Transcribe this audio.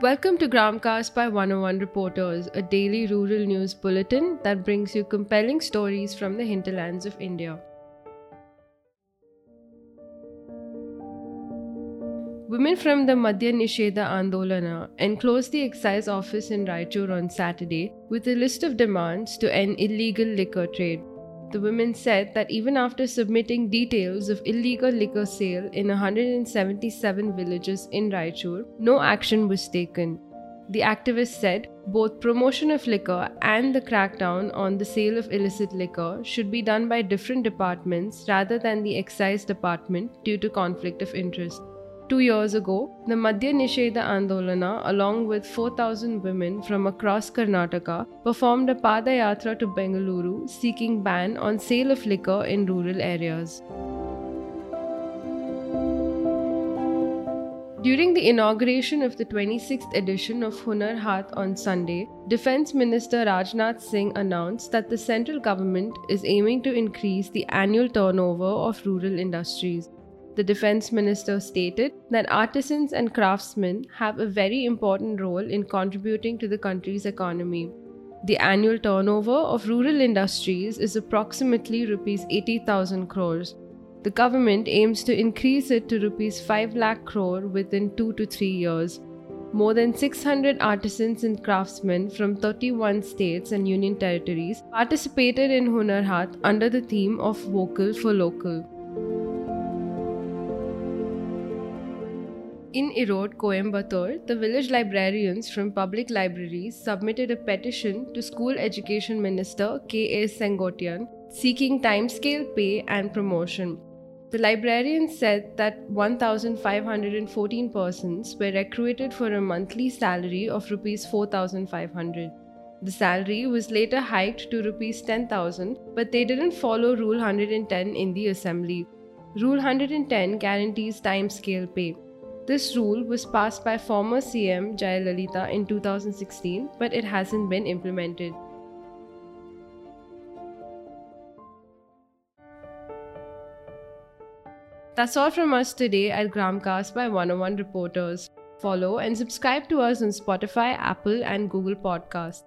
Welcome to Gramcast by 101 Reporters, a daily rural news bulletin that brings you compelling stories from the hinterlands of India. Women from the Madhya Nisheda Andolana enclosed the excise office in Raichur on Saturday with a list of demands to end illegal liquor trade. The women said that even after submitting details of illegal liquor sale in 177 villages in Raichur, no action was taken. The activists said both promotion of liquor and the crackdown on the sale of illicit liquor should be done by different departments rather than the excise department due to conflict of interest. Two years ago, the Madhya Nisheda Andolana, along with 4,000 women from across Karnataka, performed a Padayatra to Bengaluru seeking ban on sale of liquor in rural areas. During the inauguration of the 26th edition of Hunar Haat on Sunday, Defence Minister Rajnath Singh announced that the central government is aiming to increase the annual turnover of rural industries. The defense minister stated that artisans and craftsmen have a very important role in contributing to the country's economy. The annual turnover of rural industries is approximately rupees 80,000 crores. The government aims to increase it to rupees 5 lakh crore within 2 to 3 years. More than 600 artisans and craftsmen from 31 states and union territories participated in Hunar under the theme of Vocal for Local. In Erode, Coimbatore, the village librarians from public libraries submitted a petition to School Education Minister K. A. Sengottaiyan seeking timescale pay and promotion. The librarians said that 1,514 persons were recruited for a monthly salary of Rs 4,500. The salary was later hiked to Rs 10,000, but they didn't follow Rule 110 in the Assembly. Rule 110 guarantees timescale pay. This rule was passed by former CM Jayalalitha in 2016, but it hasn't been implemented. That's all from us today at Gramcast by 101 Reporters. Follow and subscribe to us on Spotify, Apple, and Google Podcasts.